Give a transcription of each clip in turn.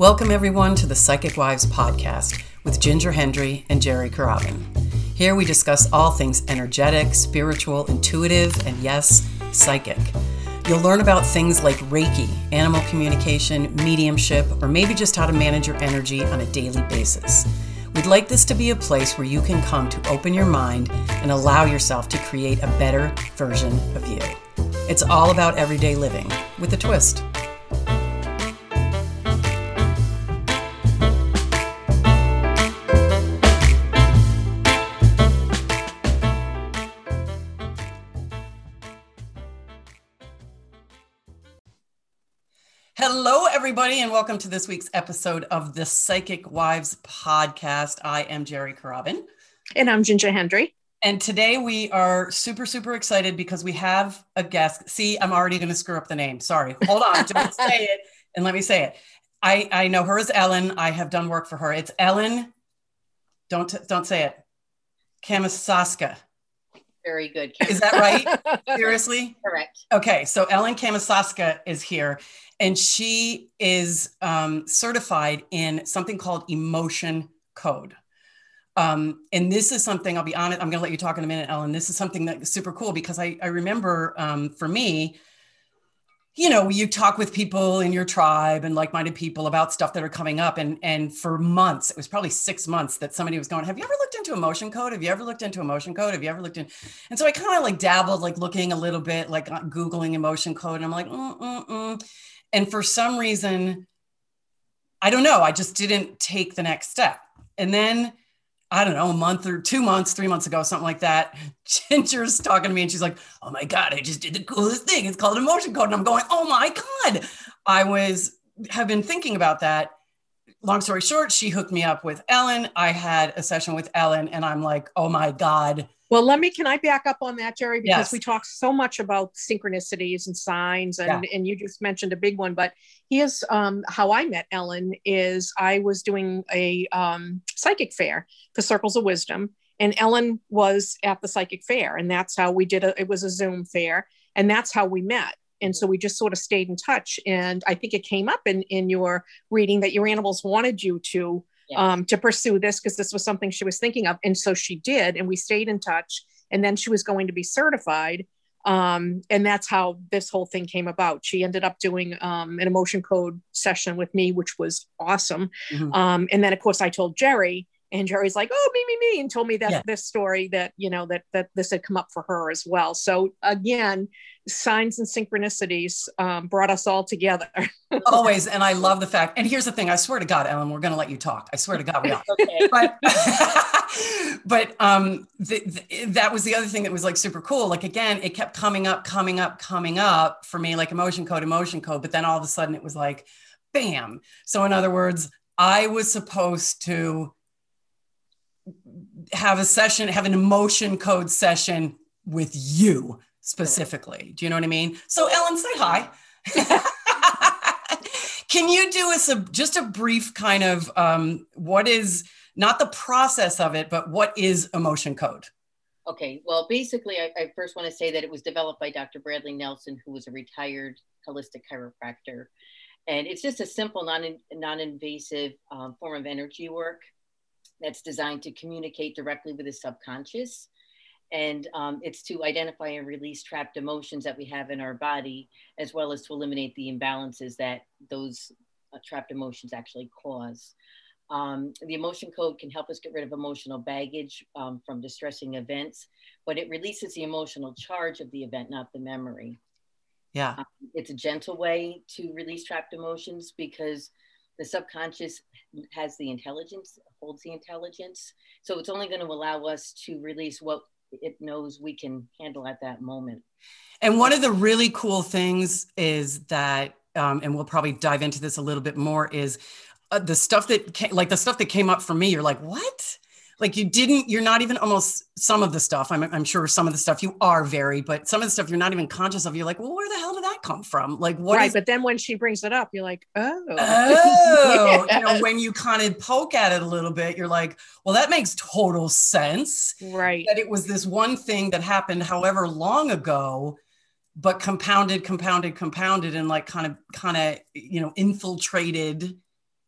Welcome, everyone, to the Psychic Wives podcast with Ginger Hendry and Jerry Carabin. Here we discuss all things energetic, spiritual, intuitive, and yes, psychic. You'll learn about things like Reiki, animal communication, mediumship, or maybe just how to manage your energy on a daily basis. We'd like this to be a place where you can come to open your mind and allow yourself to create a better version of you. It's all about everyday living with a twist. Everybody, and welcome to this week's episode of the Psychic Wives podcast. I am Jerry Carabin. And I'm Ginger Hendry. And today we are super, super excited because we have a guest. See, I'm already going to screw up the name. Sorry. Hold on. Don't say it. And let me say it. I, I know her as Ellen. I have done work for her. It's Ellen. Don't don't say it. Camisasca. Very good. Is that right? Seriously? Correct. Okay, so Ellen Camisasca is here, and she is um, certified in something called emotion code. Um, and this is something I'll be honest, I'm going to let you talk in a minute, Ellen. This is something that's super cool because I, I remember um, for me, you know, you talk with people in your tribe and like-minded people about stuff that are coming up. And, and for months, it was probably six months that somebody was going, have you ever looked into emotion code? Have you ever looked into emotion code? Have you ever looked in? And so I kind of like dabbled, like looking a little bit, like Googling emotion code. And I'm like, mm, mm, mm. and for some reason, I don't know, I just didn't take the next step. And then I don't know, a month or two months, three months ago, something like that. Ginger's talking to me and she's like, Oh my God, I just did the coolest thing. It's called emotion code. And I'm going, Oh my God. I was, have been thinking about that. Long story short, she hooked me up with Ellen. I had a session with Ellen and I'm like, Oh my God, well, let me, can I back up on that, Jerry? Because yes. we talk so much about synchronicities and signs, and, yeah. and you just mentioned a big one, but here's um, how I met Ellen is I was doing a um, psychic fair for Circles of Wisdom, and Ellen was at the psychic fair, and that's how we did a, it was a Zoom fair, and that's how we met. And so we just sort of stayed in touch. And I think it came up in, in your reading that your animals wanted you to um, to pursue this because this was something she was thinking of. And so she did, and we stayed in touch. And then she was going to be certified. Um, and that's how this whole thing came about. She ended up doing um, an emotion code session with me, which was awesome. Mm-hmm. Um, and then, of course, I told Jerry, and Jerry's like, "Oh, me, me, me," and told me that yeah. this story that you know that that this had come up for her as well. So again, signs and synchronicities um, brought us all together. Always, and I love the fact. And here's the thing: I swear to God, Ellen, we're going to let you talk. I swear to God, we are. okay. But, but um, the, the, that was the other thing that was like super cool. Like again, it kept coming up, coming up, coming up for me, like emotion code, emotion code. But then all of a sudden, it was like, bam. So in other words, I was supposed to have a session, have an emotion code session with you specifically. Do you know what I mean? So, Ellen, say hi. Can you do us a just a brief kind of um, what is not the process of it, but what is emotion code? Okay, well, basically, I, I first want to say that it was developed by Dr. Bradley Nelson, who was a retired holistic chiropractor. And it's just a simple, non, non-invasive um, form of energy work that's designed to communicate directly with the subconscious. And um, it's to identify and release trapped emotions that we have in our body, as well as to eliminate the imbalances that those uh, trapped emotions actually cause. Um, the emotion code can help us get rid of emotional baggage um, from distressing events, but it releases the emotional charge of the event, not the memory. Yeah. Um, it's a gentle way to release trapped emotions because the subconscious has the intelligence, holds the intelligence. So it's only going to allow us to release what it knows we can handle at that moment. And one of the really cool things is that, um, and we'll probably dive into this a little bit more, is uh, the stuff that, came, like the stuff that came up for me. You're like, what? Like you didn't you're not even almost some of the stuff I'm, I'm sure some of the stuff you are very but some of the stuff you're not even conscious of you're like well where the hell did that come from like what right is- but then when she brings it up you're like oh oh yeah. you know when you kind of poke at it a little bit you're like well that makes total sense right that it was this one thing that happened however long ago but compounded compounded compounded and like kind of kind of you know infiltrated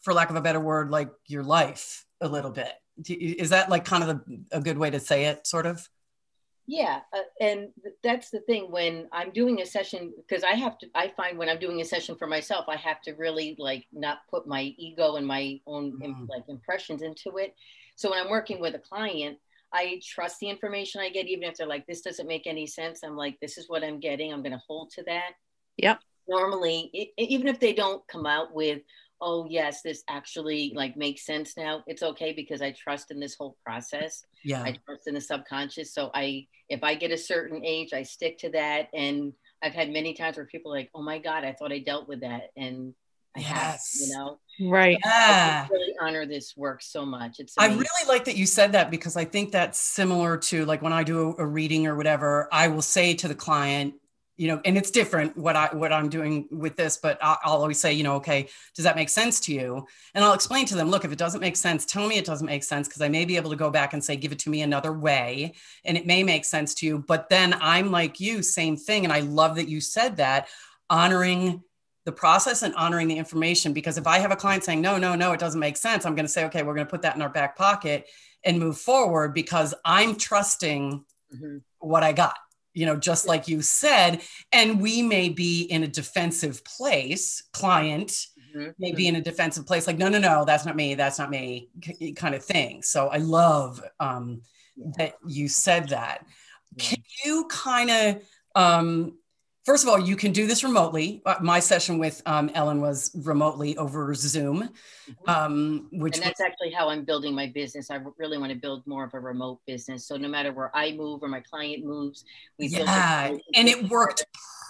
for lack of a better word, like your life a little bit. Is that like kind of a, a good way to say it, sort of? Yeah, uh, and that's the thing when I'm doing a session because I have to. I find when I'm doing a session for myself, I have to really like not put my ego and my own mm. like impressions into it. So when I'm working with a client, I trust the information I get, even if they're like, "This doesn't make any sense." I'm like, "This is what I'm getting. I'm going to hold to that." Yep. Normally, it, even if they don't come out with, oh yes this actually like makes sense now it's okay because i trust in this whole process yeah i trust in the subconscious so i if i get a certain age i stick to that and i've had many times where people are like oh my god i thought i dealt with that and I yes. have, you know, right? Yeah. I really honor this work so much. It's. Amazing. I really like that you said that because I think that's similar to like when I do a reading or whatever. I will say to the client, you know and it's different what i what i'm doing with this but I'll, I'll, always say you know okay does that make sense to you? And i'll explain to them look if it doesn't make sense tell me it doesn't make sense because i may be able to go back and say give it to me another way and it may make sense to you. But then i'm like you same thing and i love that you said that honoring the process and honoring the information because if i have a client saying no no no it doesn't make sense i'm going to say okay we're going to put that in our back pocket and move forward because i'm trusting mm-hmm. what i got you know, just like you said. And we may be in a defensive place, client mm-hmm. may be in a defensive place, like, no, no, no, that's not me, that's not me, kind of thing. So I love um, that you said that. Can you kind of um, first of all, you can do this remotely. Uh, my session with um, Ellen was remotely over Zoom, mm-hmm. um, which and that's was- actually how I'm building my business. I really want to build more of a remote business. So no matter where I move or my client moves, we yeah, and it worked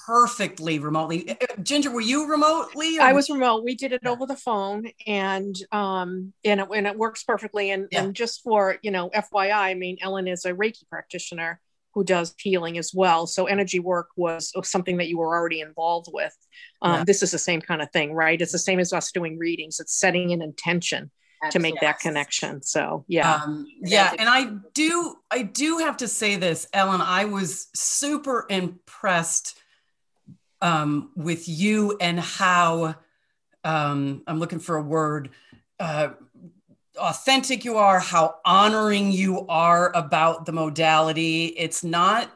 perfectly remotely. Uh, uh, Ginger, were you remotely? Or- I was remote. We did it over the phone, and um, and it, and it works perfectly. And yeah. and just for you know, FYI, I mean, Ellen is a Reiki practitioner who does healing as well. So energy work was something that you were already involved with. Um, yeah. This is the same kind of thing, right? It's the same as us doing readings. It's setting an intention to make that connection. So yeah, um, yeah. And I do, I do have to say this, Ellen. I was super impressed um, with you and how um, I'm looking for a word. Uh, authentic you are, how honoring you are about the modality. It's not,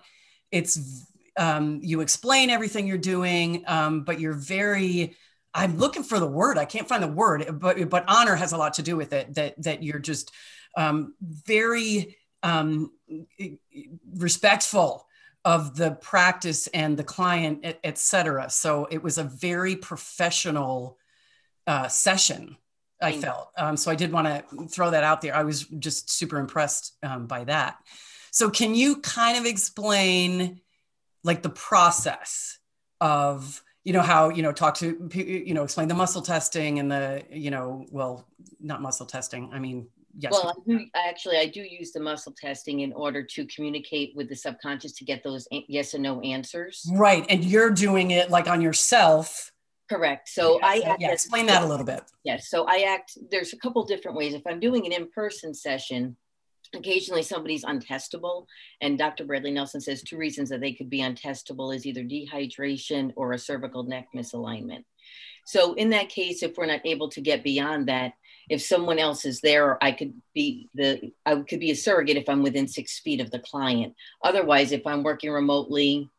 it's, um, you explain everything you're doing, um, but you're very, I'm looking for the word. I can't find the word, but, but honor has a lot to do with it that, that you're just um, very um, respectful of the practice and the client, et, cetera. So it was a very professional uh, session I felt. Um, so I did want to throw that out there. I was just super impressed um, by that. So can you kind of explain like the process of you know how you know talk to you know explain the muscle testing and the you know well not muscle testing i mean yes well I do, actually i do use the muscle testing in order to communicate with the subconscious to get those yes and no answers right and you're doing it like on yourself Correct. So I yeah, explain that a little bit. Yes. So I act. There's a couple different ways. If I'm doing an in-person session, occasionally somebody's untestable, and Dr. Bradley Nelson says two reasons that they could be untestable is either dehydration or a cervical neck misalignment. So in that case, if we're not able to get beyond that, if someone else is there, I could be the I could be a surrogate if I'm within six feet of the client. Otherwise, if I'm working remotely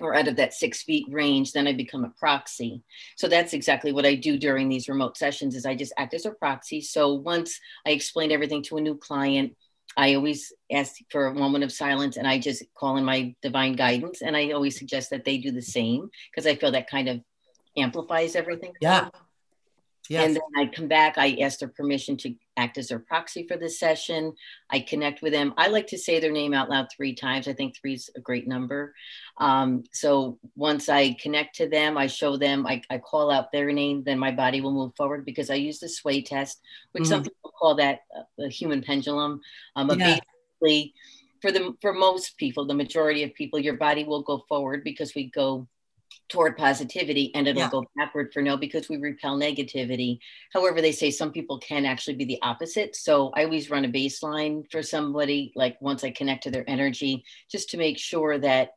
or out of that six feet range, then I become a proxy. So that's exactly what I do during these remote sessions is I just act as a proxy. So once I explain everything to a new client, I always ask for a moment of silence and I just call in my divine guidance. And I always suggest that they do the same because I feel that kind of amplifies everything. Yeah. Yes. And then I come back, I ask their permission to act as their proxy for the session. I connect with them. I like to say their name out loud three times. I think three is a great number. Um, so once I connect to them, I show them, I, I, call out their name, then my body will move forward because I use the sway test, which mm-hmm. some people call that a human pendulum. Um, yeah. Basically, for the for most people, the majority of people, your body will go forward because we go toward positivity and it'll yeah. go backward for no because we repel negativity. However, they say some people can actually be the opposite. So I always run a baseline for somebody, like once I connect to their energy, just to make sure that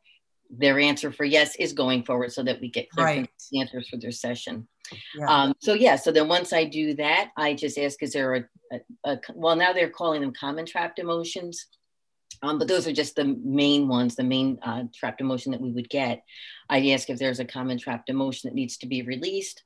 their answer for yes is going forward so that we get clear right. answers for their session. Yeah. Um, so yeah, so then once I do that, I just ask, is there a, a, a well, now they're calling them common trapped emotions. Um, but those are just the main ones, the main uh, trapped emotion that we would get. I'd ask if there's a common trapped emotion that needs to be released.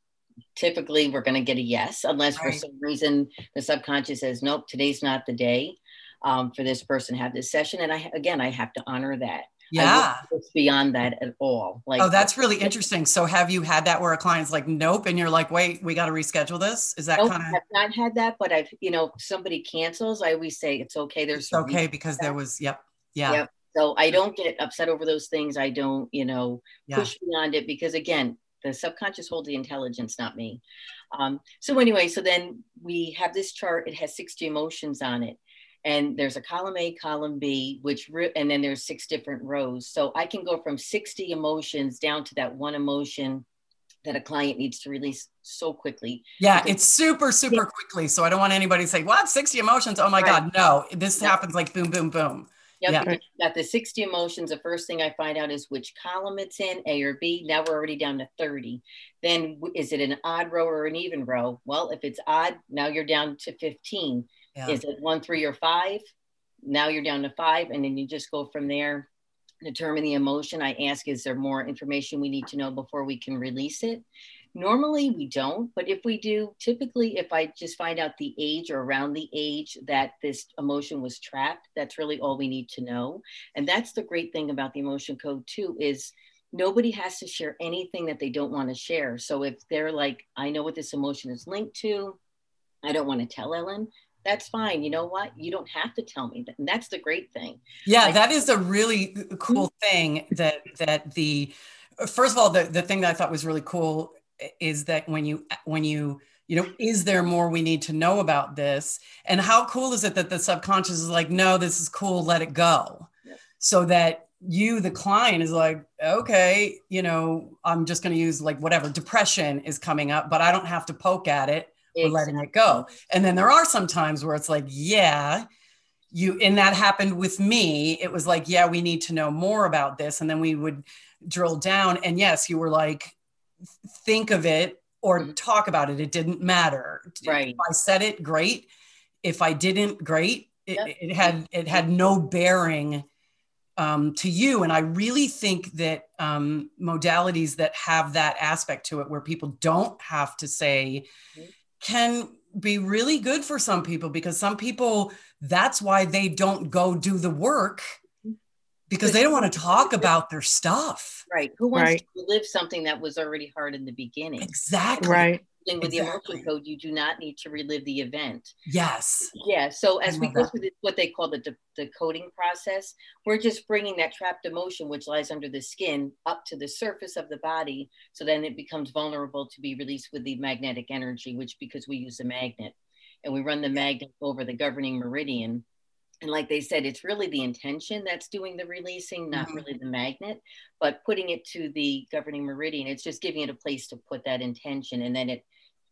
Typically, we're going to get a yes, unless right. for some reason the subconscious says, nope, today's not the day um, for this person to have this session. And I, again, I have to honor that. Yeah. beyond that at all. Like, oh, that's really interesting. So, have you had that where a client's like, nope, and you're like, wait, we got to reschedule this? Is that nope, kind of? I've not had that, but I've, you know, somebody cancels. I always say it's okay. There's it's okay because there was, yep, yeah. Yep. So I don't get upset over those things. I don't, you know, yeah. push beyond it because again, the subconscious holds the intelligence, not me. Um, so anyway, so then we have this chart. It has 60 emotions on it and there's a column A, column B, which and then there's six different rows. So I can go from 60 emotions down to that one emotion that a client needs to release so quickly. Yeah, it's super, super yeah. quickly. So I don't want anybody to say, "What 60 emotions? Oh my right. God, no! This yeah. happens like boom, boom, boom." Yep, yeah, got the 60 emotions. The first thing I find out is which column it's in, A or B. Now we're already down to 30. Then is it an odd row or an even row? Well, if it's odd, now you're down to 15 yeah. Is it one, three, or five? Now you're down to five, and then you just go from there. Determine the emotion. I ask, is there more information we need to know before we can release it? Normally we don't, but if we do, typically if I just find out the age or around the age that this emotion was trapped, that's really all we need to know. And that's the great thing about the emotion code too is nobody has to share anything that they don't want to share. So if they're like, I know what this emotion is linked to, I don't want to tell Ellen, that's fine. You know what? You don't have to tell me that. And that's the great thing. Yeah, like, that is a really uh, cool mm-hmm. thing that that the uh, first of all, the, the thing that I thought was really cool is that when you uh, when you you know is there more we need to know about this and how cool is it that the subconscious is like no this is cool let it go yep. so that you the client is like okay you know i'm just going to use like whatever depression is coming up but i don't have to poke at it we're letting it go. And then there are some times where it's like, yeah, you, and that happened with me. It was like, yeah, we need to know more about this. And then we would drill down. And yes, you were like, think of it or mm-hmm. talk about it. It didn't matter. Right. If I said it, great. If I didn't, great. It, yep. it had it had no bearing um, to you. And I really think that um, modalities that have that aspect to it, where people don't have to say, mm-hmm can be really good for some people because some people that's why they don't go do the work because they don't want to talk about their stuff. Right. Who wants right. to live something that was already hard in the beginning? Exactly. Right with exactly. the emotion code, you do not need to relive the event. Yes. Yeah. So as we go that. through the, what they call the de- decoding process, we're just bringing that trapped emotion, which lies under the skin, up to the surface of the body. So then it becomes vulnerable to be released with the magnetic energy, which because we use a magnet and we run the magnet over the governing meridian. And like they said, it's really the intention that's doing the releasing, not mm-hmm. really the magnet, but putting it to the governing meridian. It's just giving it a place to put that intention. And then it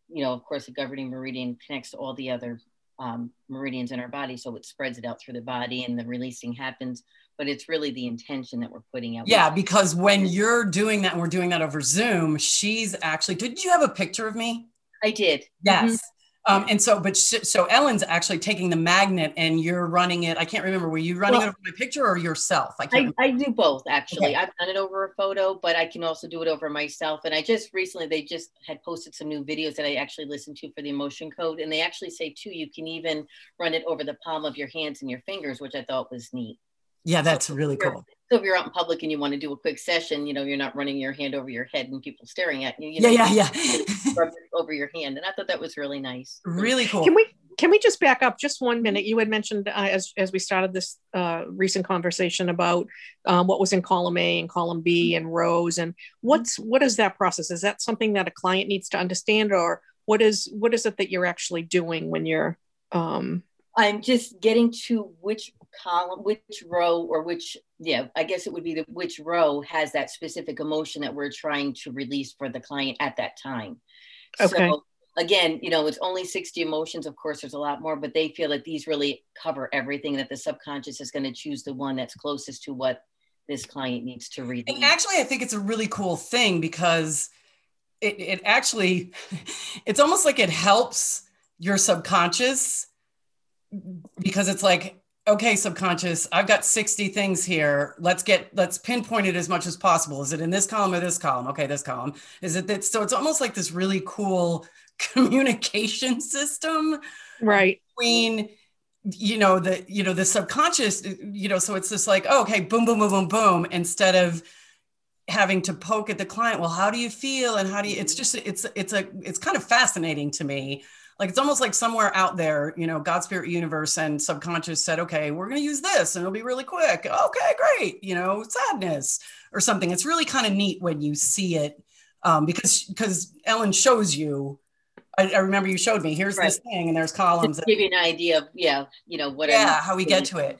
you know, of course, the governing meridian connects to all the other um, meridians in our body. So it spreads it out through the body and the releasing happens. But it's really the intention that we're putting out. Yeah, because when you're doing that, and we're doing that over Zoom, she's actually, did you have a picture of me? I did. Yes. Mm-hmm. Um, and so, but sh- so Ellen's actually taking the magnet and you're running it. I can't remember. Were you running well, it over my picture or yourself? I can't. I, I do both actually. Okay. I've done it over a photo, but I can also do it over myself. And I just recently they just had posted some new videos that I actually listened to for the emotion code, and they actually say too you can even run it over the palm of your hands and your fingers, which I thought was neat. Yeah, that's so really cool. So if you're out in public and you want to do a quick session, you know, you're not running your hand over your head and people staring at you. you know, yeah, yeah, yeah. over your hand, and I thought that was really nice. Really cool. Can we can we just back up just one minute? You had mentioned uh, as as we started this uh, recent conversation about um, what was in column A and column B and rows, and what's what is that process? Is that something that a client needs to understand, or what is what is it that you're actually doing when you're um, I'm just getting to which column, which row, or which, yeah, I guess it would be the which row has that specific emotion that we're trying to release for the client at that time. Okay. So again, you know, it's only 60 emotions. Of course, there's a lot more, but they feel that these really cover everything, that the subconscious is going to choose the one that's closest to what this client needs to read. And actually, I think it's a really cool thing because it, it actually, it's almost like it helps your subconscious because it's like, okay, subconscious, I've got 60 things here. Let's get, let's pinpoint it as much as possible. Is it in this column or this column? Okay, this column. Is it that? So it's almost like this really cool communication system. Right. Between you know the you know the subconscious you know so it's just like oh, okay boom boom boom boom boom instead of having to poke at the client well how do you feel and how do you it's just it's it's a it's kind of fascinating to me like it's almost like somewhere out there you know god spirit universe and subconscious said okay we're going to use this and it'll be really quick okay great you know sadness or something it's really kind of neat when you see it um, because because ellen shows you I, I, remember you showed me. Here's right. this thing, and there's columns. To give you an idea of yeah, you know what. Yeah, how we get to it.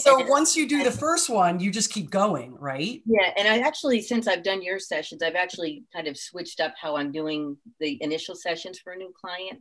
So it. once you do the first one, you just keep going, right? Yeah, and I actually, since I've done your sessions, I've actually kind of switched up how I'm doing the initial sessions for a new client.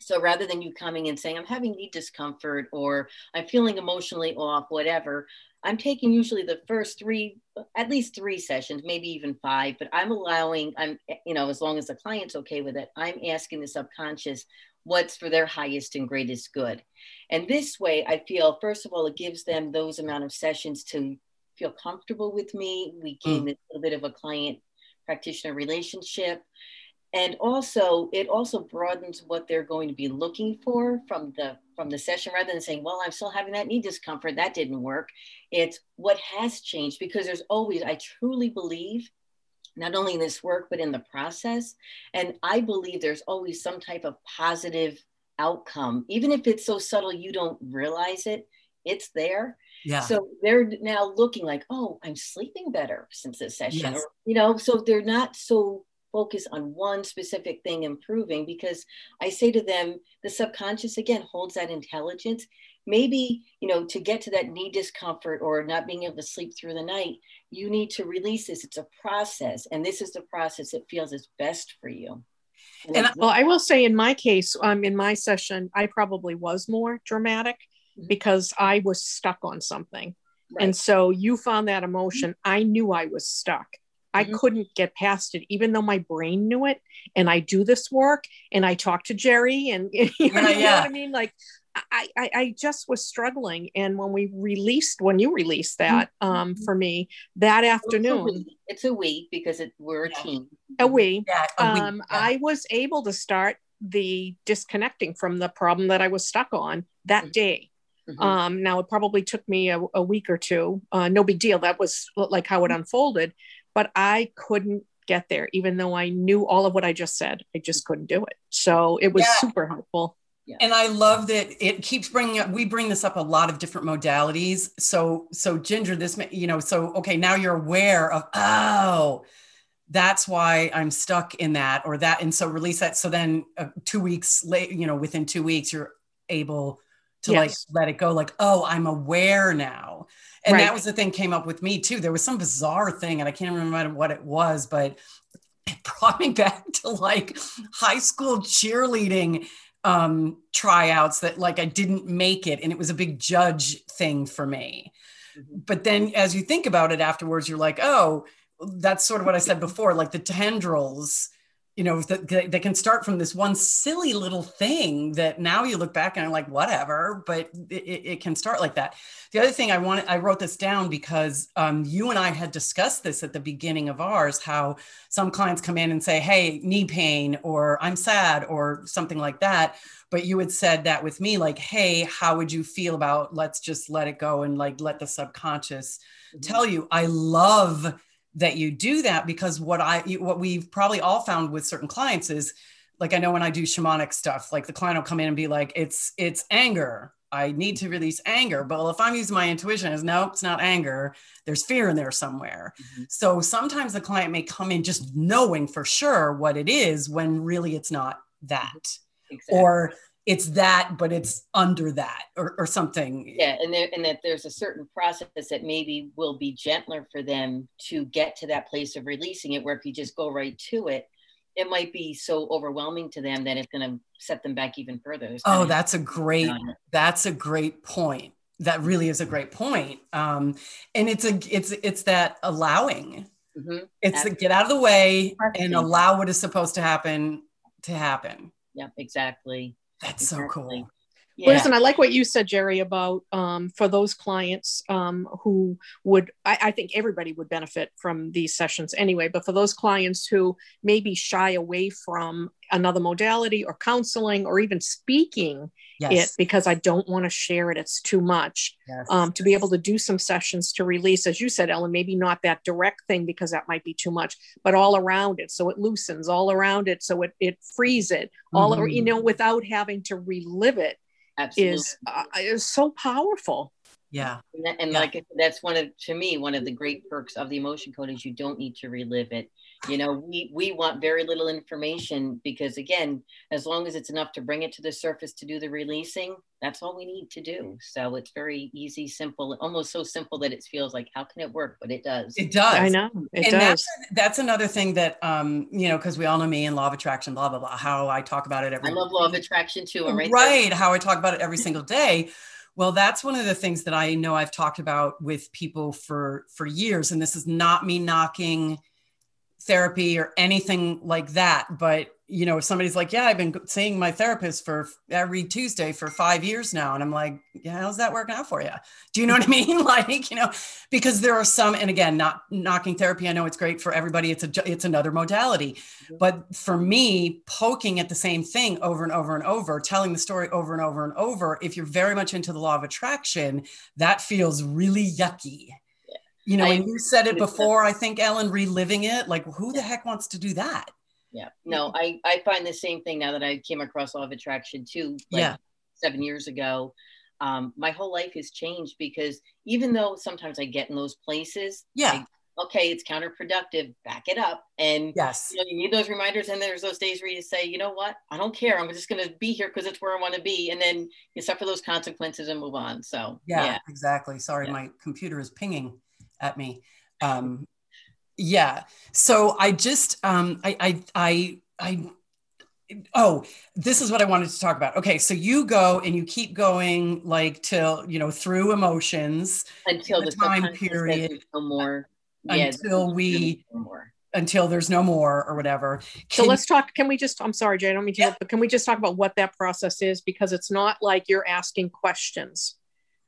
So rather than you coming and saying I'm having knee discomfort or I'm feeling emotionally off, whatever, I'm taking usually the first three, at least three sessions, maybe even five, but I'm allowing, I'm, you know, as long as the client's okay with it, I'm asking the subconscious what's for their highest and greatest good. And this way, I feel, first of all, it gives them those amount of sessions to feel comfortable with me. We gain mm. a little bit of a client practitioner relationship and also it also broadens what they're going to be looking for from the from the session rather than saying well i'm still having that knee discomfort that didn't work it's what has changed because there's always i truly believe not only in this work but in the process and i believe there's always some type of positive outcome even if it's so subtle you don't realize it it's there yeah. So they're now looking like, oh, I'm sleeping better since this session. Yes. Or, you know, so they're not so focus on one specific thing improving because I say to them, the subconscious again holds that intelligence. Maybe, you know, to get to that knee discomfort or not being able to sleep through the night, you need to release this. It's a process, and this is the process that feels is best for you. And, and well, I will say in my case, um, in my session, I probably was more dramatic mm-hmm. because I was stuck on something. Right. And so you found that emotion. I knew I was stuck. I mm-hmm. couldn't get past it, even though my brain knew it. And I do this work and I talk to Jerry and you know, yeah, yeah. you know what I mean? Like I, I, I, just was struggling. And when we released, when you released that mm-hmm. um, for me that afternoon, it's a week because it, we're a yeah. team. A week. Yeah, a. Um, I was able to start the disconnecting from the problem that I was stuck on that mm-hmm. day. Mm-hmm. Um, now it probably took me a, a week or two. Uh, no big deal. That was like how it mm-hmm. unfolded but I couldn't get there, even though I knew all of what I just said. I just couldn't do it. So it was yeah. super helpful. Yeah. And I love that it keeps bringing up, we bring this up a lot of different modalities. So, so Ginger, this, you know, so, okay, now you're aware of, oh, that's why I'm stuck in that or that. And so release that. So then uh, two weeks late, you know, within two weeks, you're able to yes. like let it go, like, oh, I'm aware now. And right. that was the thing came up with me too. There was some bizarre thing, and I can't remember what it was, but it brought me back to like high school cheerleading um, tryouts that like I didn't make it, and it was a big judge thing for me. Mm-hmm. But then, as you think about it afterwards, you're like, oh, that's sort of what I said before, like the tendrils you know that they can start from this one silly little thing that now you look back and are like whatever but it, it can start like that. The other thing i wanted i wrote this down because um, you and i had discussed this at the beginning of ours how some clients come in and say hey knee pain or i'm sad or something like that. But you had said that with me like hey how would you feel about let's just let it go and like let the subconscious mm-hmm. tell you? I love that you do that because what I what we've probably all found with certain clients is like I know when I do shamanic stuff, like the client will come in and be like, it's it's anger. I need to release anger. But if I'm using my intuition as no, it's not anger. There's fear in there somewhere. Mm-hmm. So sometimes the client may come in just knowing for sure what it is when really it's not that. Exactly. Or it's that, but it's under that or, or something. Yeah, and there and that there's a certain process that maybe will be gentler for them to get to that place of releasing it. Where if you just go right to it, it might be so overwhelming to them that it's going to set them back even further. Oh, that's a great that's a great point. that really is a great point. Um, and it's a it's it's that allowing. Mm-hmm. It's the get out of the way and allow what is supposed to happen to happen. Yeah, exactly. That's so cool. Yeah. Listen, I like what you said, Jerry, about um, for those clients um, who would, I, I, think everybody would benefit from these sessions anyway, but for those clients who maybe shy away from another modality or counseling or even speaking yes. it because I don't want to share it, it's too much. Yes. Um, to be able to do some sessions to release, as you said, Ellen, maybe not that direct thing because that might be too much, but all around it. So it loosens all around it. So it, it frees it all, mm-hmm. you know, without having to relive it Absolutely. is uh, is so powerful. Yeah. And, that, and yeah. like that's one of to me one of the great perks of the emotion code is you don't need to relive it. You know, we we want very little information because again, as long as it's enough to bring it to the surface to do the releasing, that's all we need to do. So it's very easy, simple, almost so simple that it feels like how can it work, but it does. It does. I know. It and does. That's, that's another thing that um, you know, because we all know me and law of attraction, blah blah blah. How I talk about it every. I love law of attraction too. I'm right. Right. How I talk about it every single day. Well, that's one of the things that I know I've talked about with people for for years, and this is not me knocking therapy or anything like that. But, you know, if somebody's like, yeah, I've been seeing my therapist for every Tuesday for five years now. And I'm like, yeah, how's that working out for you? Do you know what I mean? like, you know, because there are some, and again, not knocking therapy. I know it's great for everybody. It's a, it's another modality, but for me, poking at the same thing over and over and over, telling the story over and over and over, if you're very much into the law of attraction, that feels really yucky you know, I, and you said it before, I think, Ellen, reliving it, like who the heck wants to do that? Yeah, no, I, I find the same thing now that I came across Law of Attraction too, like yeah. seven years ago. Um, my whole life has changed because even though sometimes I get in those places, yeah, okay, it's counterproductive, back it up. And yes, you, know, you need those reminders. And there's those days where you say, you know what, I don't care. I'm just going to be here because it's where I want to be. And then you suffer those consequences and move on. So, yeah, yeah. exactly. Sorry, yeah. my computer is pinging at me. Um, yeah. So I just, um, I, I, I, I, oh, this is what I wanted to talk about. Okay. So you go and you keep going like till, you know, through emotions until the, the time period. No more. Yeah, until we, no more until there's no more or whatever. Can, so let's talk. Can we just, I'm sorry, Jay, I don't mean to, yeah. but can we just talk about what that process is? Because it's not like you're asking questions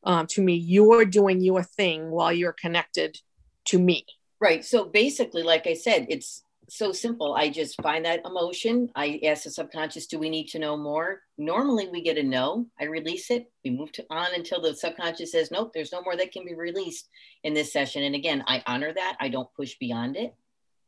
um, to me. You're doing your thing while you're connected to me. Right. So basically, like I said, it's so simple. I just find that emotion. I ask the subconscious, do we need to know more? Normally we get a no. I release it. We move to on until the subconscious says, nope, there's no more that can be released in this session. And again, I honor that. I don't push beyond it.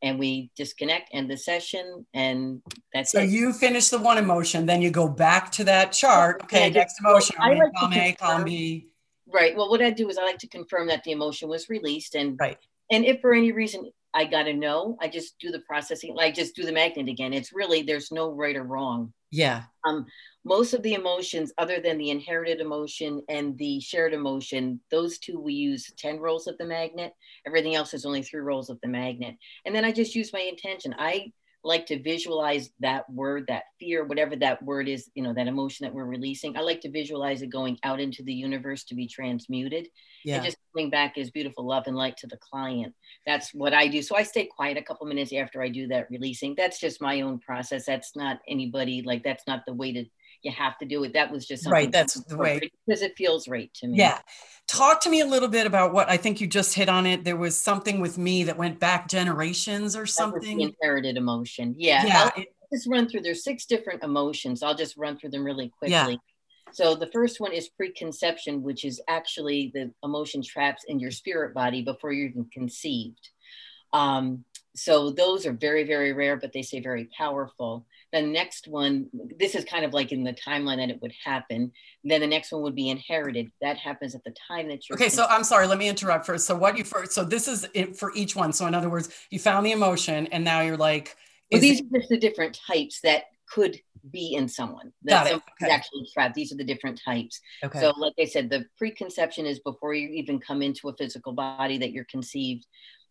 And we disconnect, end the session, and that's so it. you finish the one emotion, then you go back to that chart. Okay, next emotion. I like column A, column B. Right. Well, what I do is I like to confirm that the emotion was released, and right and if for any reason I got to know, I just do the processing. I just do the magnet again. It's really, there's no right or wrong. Yeah. Um, most of the emotions, other than the inherited emotion and the shared emotion, those two we use 10 rolls of the magnet. Everything else is only three rolls of the magnet. And then I just use my intention. I like to visualize that word, that fear, whatever that word is, you know, that emotion that we're releasing. I like to visualize it going out into the universe to be transmuted. Yeah. And just coming back as beautiful love and light to the client. That's what I do. So I stay quiet a couple minutes after I do that releasing. That's just my own process. That's not anybody like that's not the way to you have to do it. That was just right. That's the way because it feels right to me. Yeah. Talk to me a little bit about what I think you just hit on it. There was something with me that went back generations or something. inherited emotion. Yeah. Yeah. I'll just run through. There's six different emotions. I'll just run through them really quickly. Yeah. So the first one is preconception, which is actually the emotion traps in your spirit body before you're even conceived. Um, so those are very, very rare, but they say very powerful. The next one, this is kind of like in the timeline that it would happen. Then the next one would be inherited. That happens at the time that you're. Okay, so I'm sorry. Let me interrupt first. So what you first? So this is it for each one. So in other words, you found the emotion, and now you're like. Well, these it, are just the different types that could be in someone. It. Okay. actually trapped. These are the different types. Okay. So, like I said, the preconception is before you even come into a physical body that you're conceived.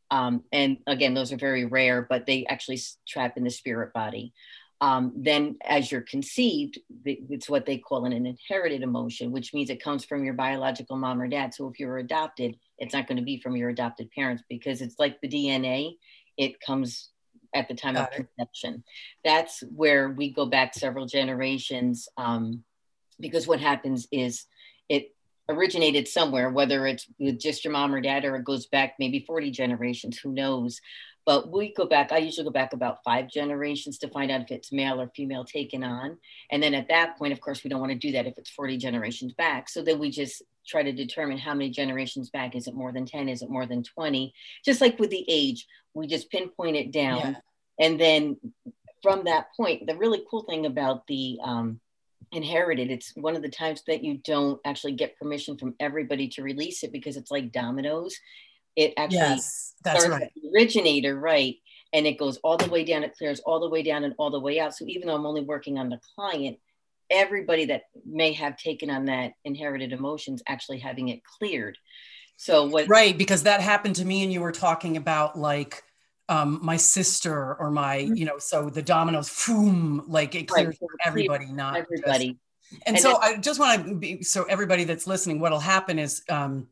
Um, and again, those are very rare, but they actually trap in the spirit body. Um, then as you're conceived, it's what they call an inherited emotion, which means it comes from your biological mom or dad. So if you're adopted, it's not going to be from your adopted parents because it's like the DNA, it comes at the time Got of it. conception. That's where we go back several generations um, because what happens is it originated somewhere, whether it's with just your mom or dad or it goes back maybe 40 generations, who knows. But we go back, I usually go back about five generations to find out if it's male or female taken on. And then at that point, of course, we don't want to do that if it's 40 generations back. So then we just try to determine how many generations back. Is it more than 10? Is it more than 20? Just like with the age, we just pinpoint it down. Yeah. And then from that point, the really cool thing about the um, inherited, it's one of the times that you don't actually get permission from everybody to release it because it's like dominoes it actually yes, that's starts right. the originator, right? And it goes all the way down, it clears all the way down and all the way out. So even though I'm only working on the client, everybody that may have taken on that inherited emotions actually having it cleared. So what right, because that happened to me and you were talking about like um, my sister or my, mm-hmm. you know, so the dominoes, boom, like it clears right. everybody, not everybody. Just, and, and so I just want to be so everybody that's listening, what'll happen is um,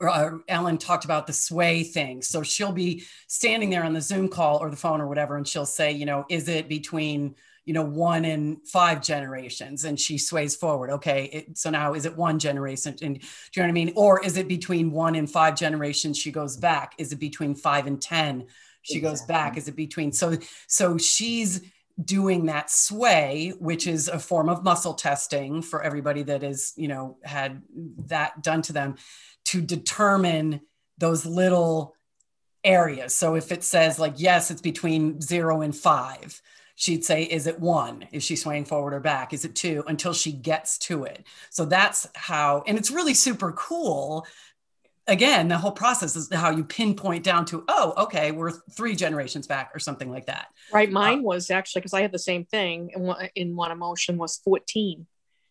uh, Ellen talked about the sway thing. So she'll be standing there on the Zoom call or the phone or whatever, and she'll say, you know, is it between, you know, one and five generations? And she sways forward. Okay. It, so now is it one generation? And do you know what I mean? Or is it between one and five generations? She goes back. Is it between five and 10? She exactly. goes back. Is it between? So, so she's doing that sway which is a form of muscle testing for everybody that is you know had that done to them to determine those little areas. So if it says like, yes, it's between zero and five, she'd say, is it one? Is she swaying forward or back? Is it two? Until she gets to it. So that's how, and it's really super cool. Again, the whole process is how you pinpoint down to, oh, okay, we're three generations back or something like that. Right. Mine uh, was actually, because I had the same thing in one, in one emotion was 14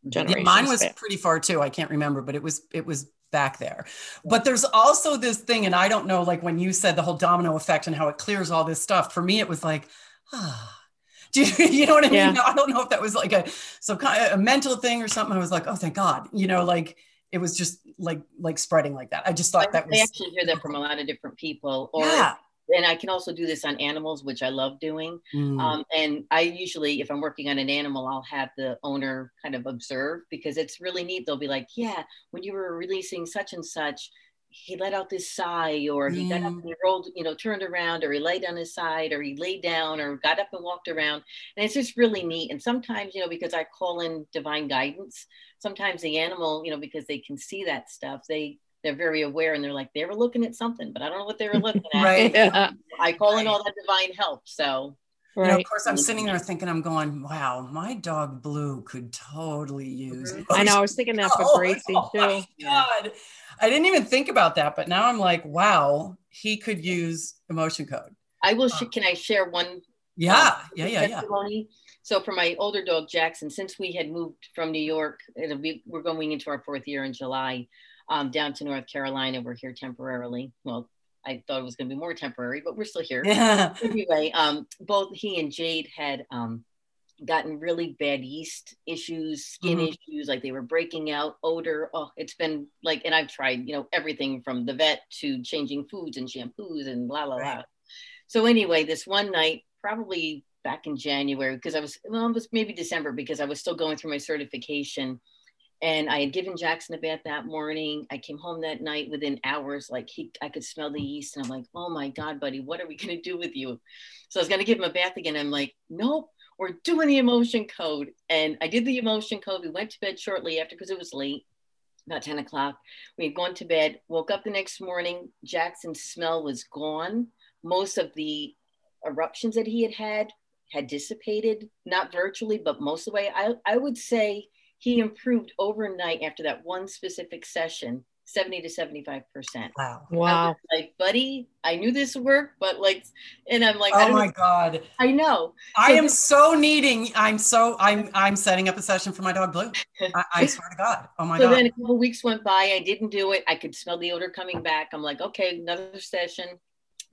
generations. Yeah, mine was back. pretty far too. I can't remember, but it was, it was back there. But there's also this thing, and I don't know, like when you said the whole domino effect and how it clears all this stuff, for me, it was like, ah. Do you, you know what I mean? Yeah. I don't know if that was like a so kind of a mental thing or something. I was like, oh, thank God, you know, like it was just like like spreading like that. I just thought I, that was. I actually hear that from a lot of different people. Or yeah and I can also do this on animals, which I love doing. Mm. Um, and I usually, if I'm working on an animal, I'll have the owner kind of observe because it's really neat. They'll be like, "Yeah, when you were releasing such and such, he let out this sigh, or he got up and he rolled, you know, turned around, or he laid on his side, or he laid down, or got up and walked around." And it's just really neat. And sometimes, you know, because I call in divine guidance, sometimes the animal, you know, because they can see that stuff, they they're very aware and they're like they were looking at something but i don't know what they were looking at right yeah. i call right. in all that divine help so Right. You know, of course, I'm sitting there thinking, I'm going, wow, my dog Blue could totally use. Mm-hmm. I know. I was thinking that for oh, Gracie oh, too. God. I didn't even think about that, but now I'm like, wow, he could use emotion code. I will. Sh- can I share one? Yeah, uh, yeah, yeah, testimony? yeah. So for my older dog Jackson, since we had moved from New York, it'll be we're going into our fourth year in July um, down to North Carolina. We're here temporarily. Well, I thought it was going to be more temporary, but we're still here. Yeah. anyway, um, both he and Jade had um, gotten really bad yeast issues, skin mm-hmm. issues, like they were breaking out, odor. Oh, it's been like, and I've tried, you know, everything from the vet to changing foods and shampoos and blah, blah, blah. So anyway, this one night, probably back in January, because I was, well, it was maybe December because I was still going through my certification and I had given Jackson a bath that morning. I came home that night within hours, like he, I could smell the yeast, and I'm like, "Oh my God, buddy, what are we gonna do with you?" So I was gonna give him a bath again. I'm like, "Nope, we're doing the emotion code." And I did the emotion code. We went to bed shortly after because it was late, about 10 o'clock. We had gone to bed. Woke up the next morning. Jackson's smell was gone. Most of the eruptions that he had had had dissipated, not virtually, but most of the way. I, I would say he improved overnight after that one specific session 70 to 75 percent. Wow. Wow. like buddy i knew this would work but like and i'm like oh my know. god. I know. I am so needing i'm so i'm i'm setting up a session for my dog blue. I, I swear to god. Oh my god. so god. then a couple weeks went by i didn't do it. I could smell the odor coming back. I'm like okay another session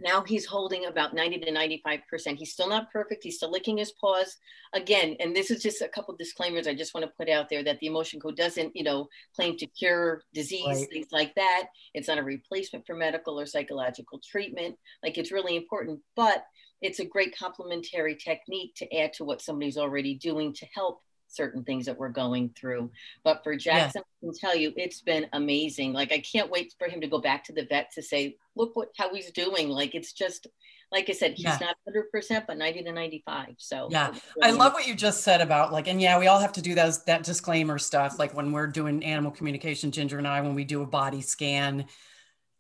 now he's holding about 90 to 95%. He's still not perfect. He's still licking his paws. Again, and this is just a couple disclaimers I just want to put out there that the emotion code doesn't, you know, claim to cure disease, right. things like that. It's not a replacement for medical or psychological treatment. Like it's really important, but it's a great complementary technique to add to what somebody's already doing to help certain things that we're going through. But for Jackson, yeah. I can tell you, it's been amazing. Like I can't wait for him to go back to the vet to say, look what how he's doing. Like it's just like I said, he's yeah. not 100%, but 90 to 95. So yeah, really I love what you just said about like, and yeah, we all have to do those, that disclaimer stuff. Like when we're doing animal communication, Ginger and I, when we do a body scan,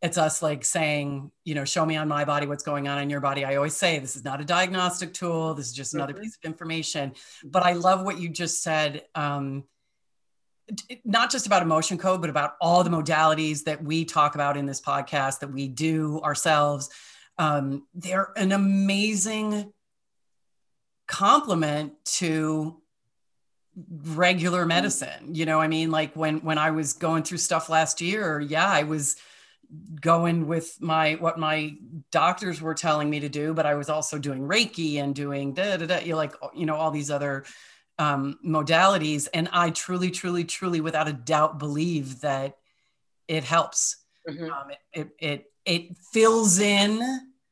it's us like saying, you know, show me on my body what's going on in your body. I always say this is not a diagnostic tool. This is just another mm-hmm. piece of information. But I love what you just said. Um, not just about emotion code, but about all the modalities that we talk about in this podcast that we do ourselves. Um, they're an amazing complement to regular medicine. You know, I mean, like when when I was going through stuff last year, yeah, I was going with my what my doctors were telling me to do but i was also doing reiki and doing da, da, da, you like you know all these other um, modalities and i truly truly truly without a doubt believe that it helps mm-hmm. um, it, it, it it fills in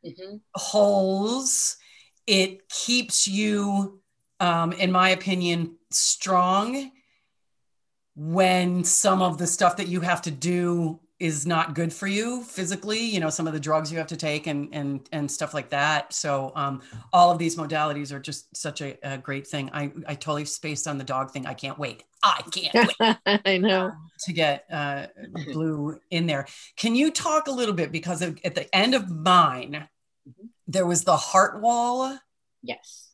mm-hmm. holes it keeps you um, in my opinion strong when some of the stuff that you have to do is not good for you physically you know some of the drugs you have to take and and and stuff like that. So um, all of these modalities are just such a, a, great thing. I i totally spaced on the dog thing. I can't wait. I can't wait i know. to get uh, blue in there. Can you talk a little bit because at the end of mine mm-hmm. there was the heart wall? Yes,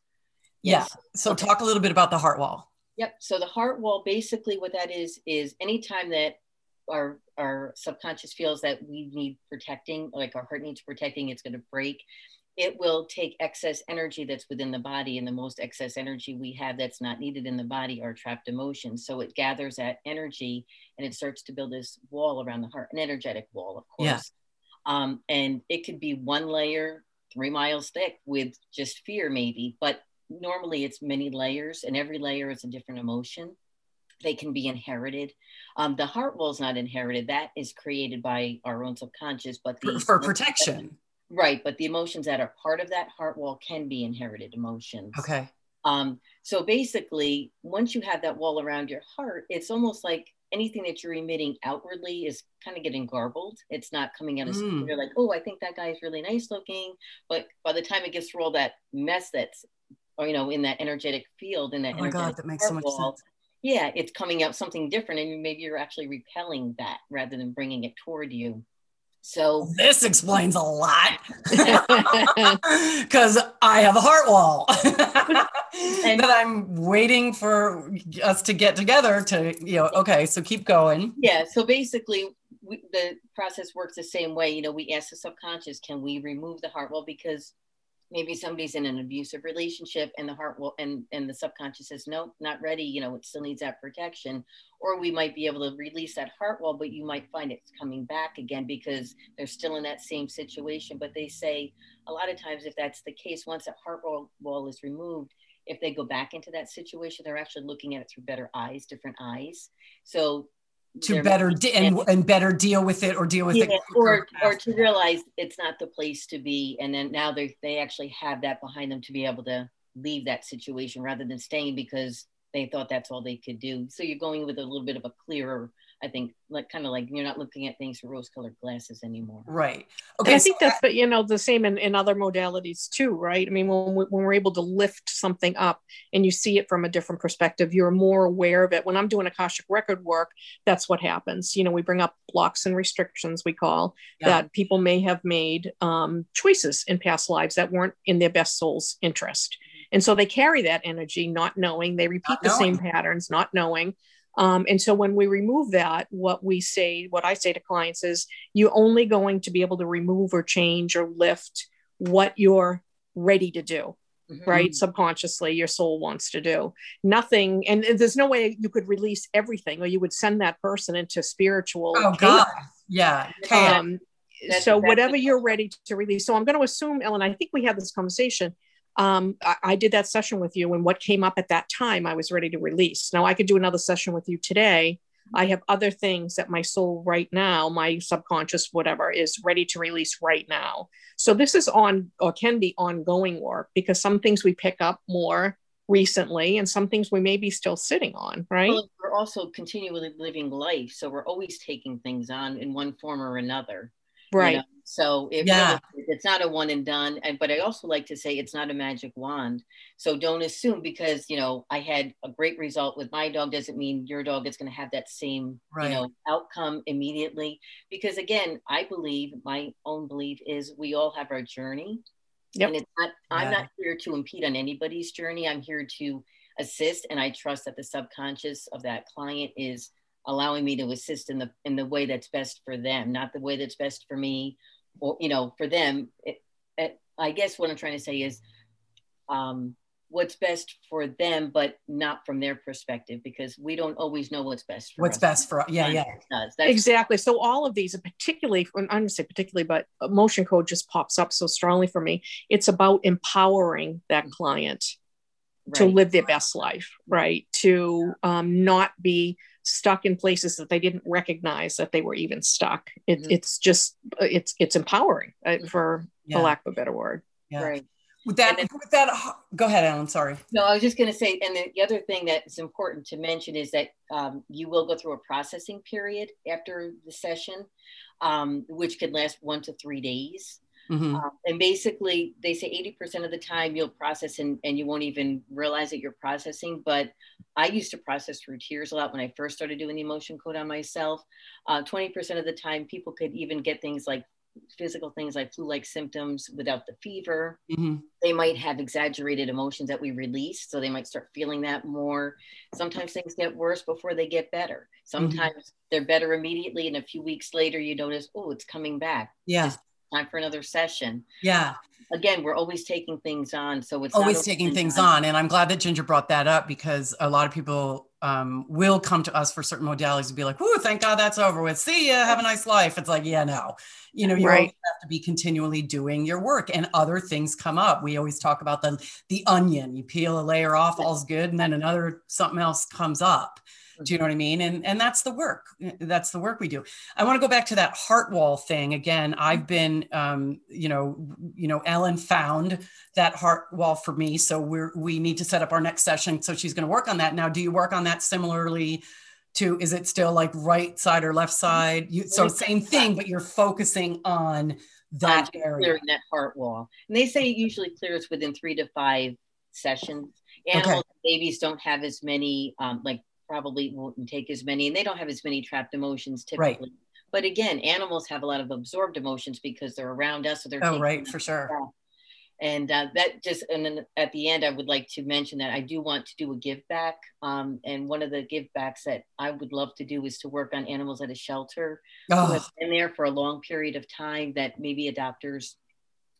yes. yeah so okay. talk a little bit about the heart wall. Yep. So the heart wall, basically, what that is is anytime that our our subconscious feels that we need protecting, like our heart needs protecting, it's going to break. It will take excess energy that's within the body, and the most excess energy we have that's not needed in the body are trapped emotions. So it gathers that energy and it starts to build this wall around the heart, an energetic wall, of course. Yeah. Um, and it could be one layer, three miles thick, with just fear, maybe. But normally it's many layers, and every layer is a different emotion they can be inherited. Um, the heart wall is not inherited. That is created by our own subconscious, but the for, protection. That, right, but the emotions that are part of that heart wall can be inherited emotions. Okay. Um, so basically, once you have that wall around your heart, it's almost like anything that you're emitting outwardly is kind of getting garbled. It's not coming out as mm. you're like, oh, I think that guy is really nice looking, but by the time it gets through all that mess that's, or you know, in that energetic field, in that oh my God, that makes so much wall, sense yeah, it's coming out something different, and maybe you're actually repelling that rather than bringing it toward you. So this explains a lot because I have a heart wall and that I'm waiting for us to get together to, you know, okay, so keep going. Yeah. So basically, we, the process works the same way. You know, we ask the subconscious, can we remove the heart wall? Because maybe somebody's in an abusive relationship and the heart will and and the subconscious says nope not ready you know it still needs that protection. Or we might be able to release that heart wall but you might find it's coming back again because they're still in that same situation. But they say a lot of times if that's the case once that heart wall, wall is removed if they go back into that situation they're actually looking at it through better eyes different eyes. So to better de- and, and better deal with it or deal with yeah, it or or to realize it's not the place to be and then now they they actually have that behind them to be able to leave that situation rather than staying because they thought that's all they could do. So you're going with a little bit of a clearer I think like kind of like you're not looking at things through rose colored glasses anymore. Right. Okay. And I think that's, but you know, the same in, in other modalities too, right? I mean, when, we, when we're able to lift something up and you see it from a different perspective, you're more aware of it. When I'm doing Akashic record work, that's what happens. You know, we bring up blocks and restrictions we call yeah. that people may have made um, choices in past lives that weren't in their best soul's interest. And so they carry that energy, not knowing, they repeat not the knowing. same patterns, not knowing. Um, and so when we remove that, what we say, what I say to clients is you're only going to be able to remove or change or lift what you're ready to do. Mm-hmm. Right, subconsciously, your soul wants to do nothing, and there's no way you could release everything, or you would send that person into spiritual. Oh chaos. God, yeah. Um, so whatever you're ready to release. So I'm going to assume, Ellen, I think we had this conversation. Um, I, I, did that session with you, and what came up at that time, I was ready to release. Now I could do another session with you today. I have other things that my soul right now, my subconscious, whatever, is ready to release right now. So this is on or can be ongoing work because some things we pick up more recently and some things we may be still sitting on, right? Well, we're also continually living life. So we're always taking things on in one form or another. Right. You know? So it yeah. Really, it's not a one and done. And but I also like to say it's not a magic wand. So don't assume because you know I had a great result with my dog doesn't mean your dog is going to have that same right. you know outcome immediately. Because again, I believe my own belief is we all have our journey Yep. And it's not, I'm not here to impede on anybody's journey. I'm here to assist. And I trust that the subconscious of that client is allowing me to assist in the in the way that's best for them, not the way that's best for me or, you know, for them. It, it, I guess what I'm trying to say is um, what's best for them, but not from their perspective, because we don't always know what's best for what's us. best for yeah, yeah. exactly. So all of these, particularly, I'm going to say particularly, but emotion code just pops up so strongly for me. It's about empowering that mm-hmm. client right. to live their best life, right? To um, not be stuck in places that they didn't recognize that they were even stuck. It, mm-hmm. It's just it's it's empowering, uh, for yeah. for lack of a better word. Yeah. Right. With that, then, with that, go ahead, Ellen. Sorry. No, I was just going to say, and the, the, other thing that's important to mention is that um, you will go through a processing period after the session, um, which could last one to three days. Mm-hmm. Um, and basically, they say 80% of the time you'll process and, and you won't even realize that you're processing. But I used to process through tears a lot when I first started doing the emotion code on myself. Uh, 20% of the time, people could even get things like physical things like flu-like symptoms without the fever. Mm-hmm. They might have exaggerated emotions that we release, so they might start feeling that more. Sometimes things get worse before they get better. Mm-hmm. Sometimes mm-hmm. they're better immediately, and a few weeks later, you notice, oh, it's coming back. Yeah, time for another session. Yeah. Again, we're always taking things on, so it's always taking things on. And I'm glad that Ginger brought that up because a lot of people um, will come to us for certain modalities and be like, "Ooh, thank God that's over with. See ya. Have a nice life." It's like, yeah, no you know you right. have to be continually doing your work and other things come up we always talk about the the onion you peel a layer off all's good and then another something else comes up do you know what i mean? And and that's the work that's the work we do. I want to go back to that heart wall thing. Again i've been um, you know you know ellen found that heart wall for me so we're we need to set up our next session so she's going to work on that. Now do you work on that similarly to is it still like right side or left side? You, so same thing but you're focusing on that on area. clearing that heart wall. And they say it usually clears within three to five sessions. Animals okay. babies don't have as many um, like probably won't take as many and they don't have as many trapped emotions typically right. but again animals have a lot of absorbed emotions because they're around us so they're oh right for sure and uh, that just and then at the end i would like to mention that i do want to do a give back um, and one of the give backs that i would love to do is to work on animals at a shelter oh. who have been there for a long period of time that maybe adopters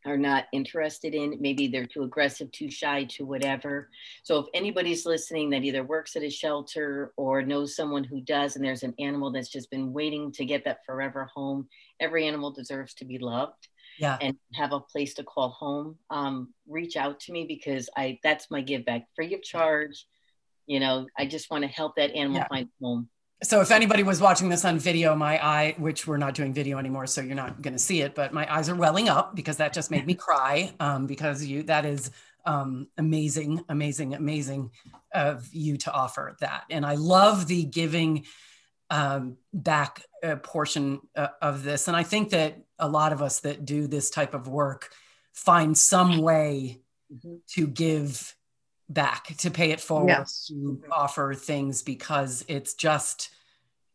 are not interested in maybe they're too aggressive too shy too whatever so if anybody's listening that either works at a shelter or knows someone who does and there's an animal that's just been waiting to get that forever home every animal deserves to be loved yeah. and have a place to call home, um, reach out to me because I that's my give back free of charge. You know, I just want to help that animal yeah. find home. So if anybody was watching this on video, my eye, which we're not doing video anymore, so you're not going to see it, but my eyes are welling up because that just made me cry. Um, because you, that is um, amazing, amazing, amazing of you to offer that. And I love the giving um, back uh, portion uh, of this. And I think that a lot of us that do this type of work find some way mm-hmm. to give back, to pay it forward, yes. to offer things because it's just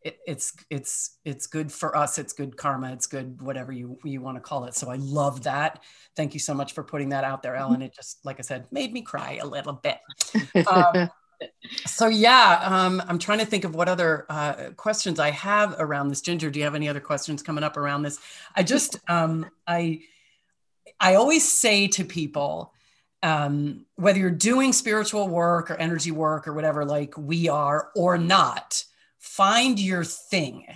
it, it's it's it's good for us. It's good karma. It's good whatever you you want to call it. So I love that. Thank you so much for putting that out there, Ellen. Mm-hmm. It just like I said made me cry a little bit. Um, so yeah, um, I'm trying to think of what other uh, questions I have around this. Ginger, do you have any other questions coming up around this? I just, um, I, I always say to people, um, whether you're doing spiritual work or energy work or whatever, like we are or not, find your thing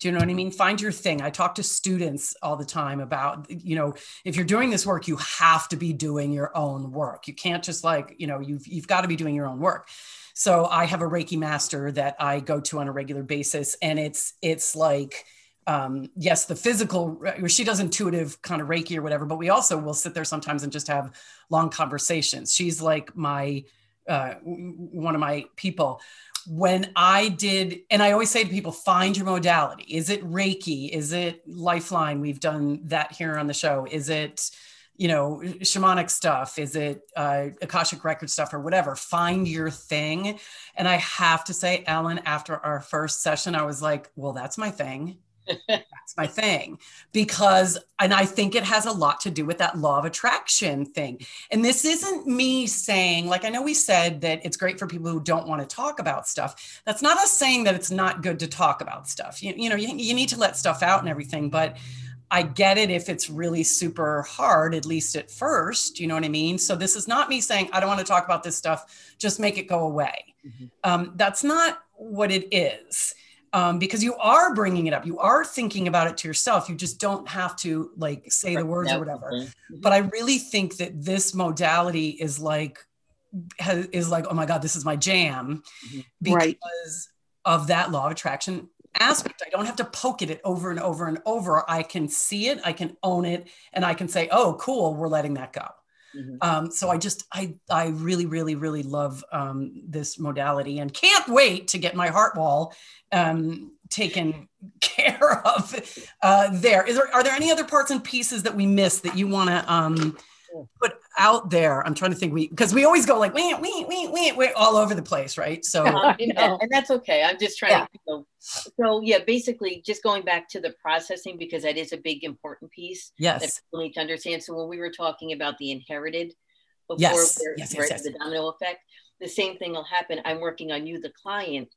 Do you know what I mean? Find your thing. I talk to students all the time about, you know, if you're doing this work, you have to be doing your own work. You can't just like, you know, you've you've got to be doing your own work. So I have a Reiki master that I go to on a regular basis, and it's it's like, um, yes, the physical. She does intuitive kind of Reiki or whatever, but we also will sit there sometimes and just have long conversations. She's like my uh, one of my people when I did, and I always say to people, find your modality. Is it Reiki? Is it Lifeline? We've done that here on the show. Is it, you know, shamanic stuff? Is it uh, Akashic record stuff or whatever? Find your thing. And I have to say, Ellen, after our first session, I was like, well, that's my thing that's my thing because and i think it has a lot to do with that law of attraction thing and this isn't me saying like i know we said that it's great for people who don't want to talk about stuff that's not us saying that it's not good to talk about stuff you, you know you, you need to let stuff out and everything but I get it if it's really super hard, at least at first. You know what I mean? So, this is not me saying, I don't want to talk about this stuff, just make it go away. Mm-hmm. Um, that's not what it is um, because you are bringing it up. You are thinking about it to yourself. You just don't have to like say the words or whatever. Mm-hmm. but i really think that this modality is like has, is like oh my god this is my jam mm-hmm. because right. of that law of attraction aspect. I don't have to poke at it over and over and over. I can see it i can own it and i can say oh cool we're letting that go Mm-hmm. Um, so I just I I really really really love um, this modality and can't wait to get my heart wall um, taken care of uh, there. Is there are there any other parts and pieces that we missed that you want to um, put out there? I'm trying to think. We because we always go like we we we we we all over the place, right? So and, and, that's okay. I'm just trying yeah. to. You know, so yeah, basically, just going back to the processing because that is a big important piece. Yes, that people need to understand. So when we were talking about the inherited before, yes. Where, yes, yes, yes. the domino effect, the same thing will happen. I'm working on you, the client.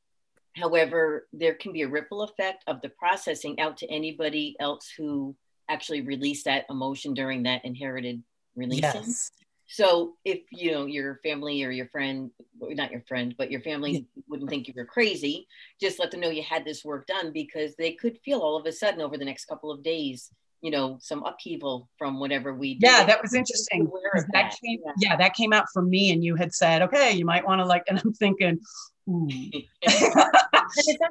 However, there can be a ripple effect of the processing out to anybody else who actually released that emotion during that inherited releasing. Yes. So if you know your family or your friend, not your friend, but your family wouldn't think you were crazy, just let them know you had this work done because they could feel all of a sudden over the next couple of days, you know, some upheaval from whatever we did. Yeah, that was interesting. That, that came, yeah. yeah. that came out from me, and you had said, okay, you might want to like, and I'm thinking, and it's not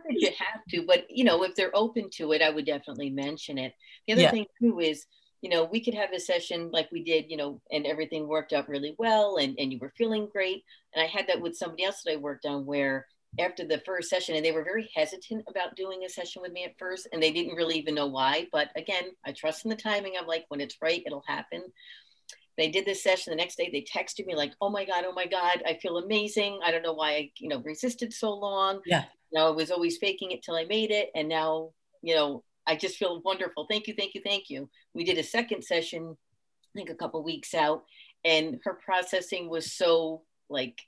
that you have to, but you know, if they're open to it, I would definitely mention it. The other yeah. thing too is you know, we could have a session like we did, you know, and everything worked out really well and, and you were feeling great. And I had that with somebody else that I worked on where after the first session, and they were very hesitant about doing a session with me at first, and they didn't really even know why. But again, I trust in the timing. I'm like, when it's right, it'll happen. They did this session. The next day, they texted me like, "Oh my god, oh my god, I feel amazing. I don't know why I, you know, resisted so long. Yeah, you know, I was always faking it till I made it, and now, you know, I just feel wonderful. Thank you, thank you, thank you. We did a second session, I think a couple weeks out, and her processing was so like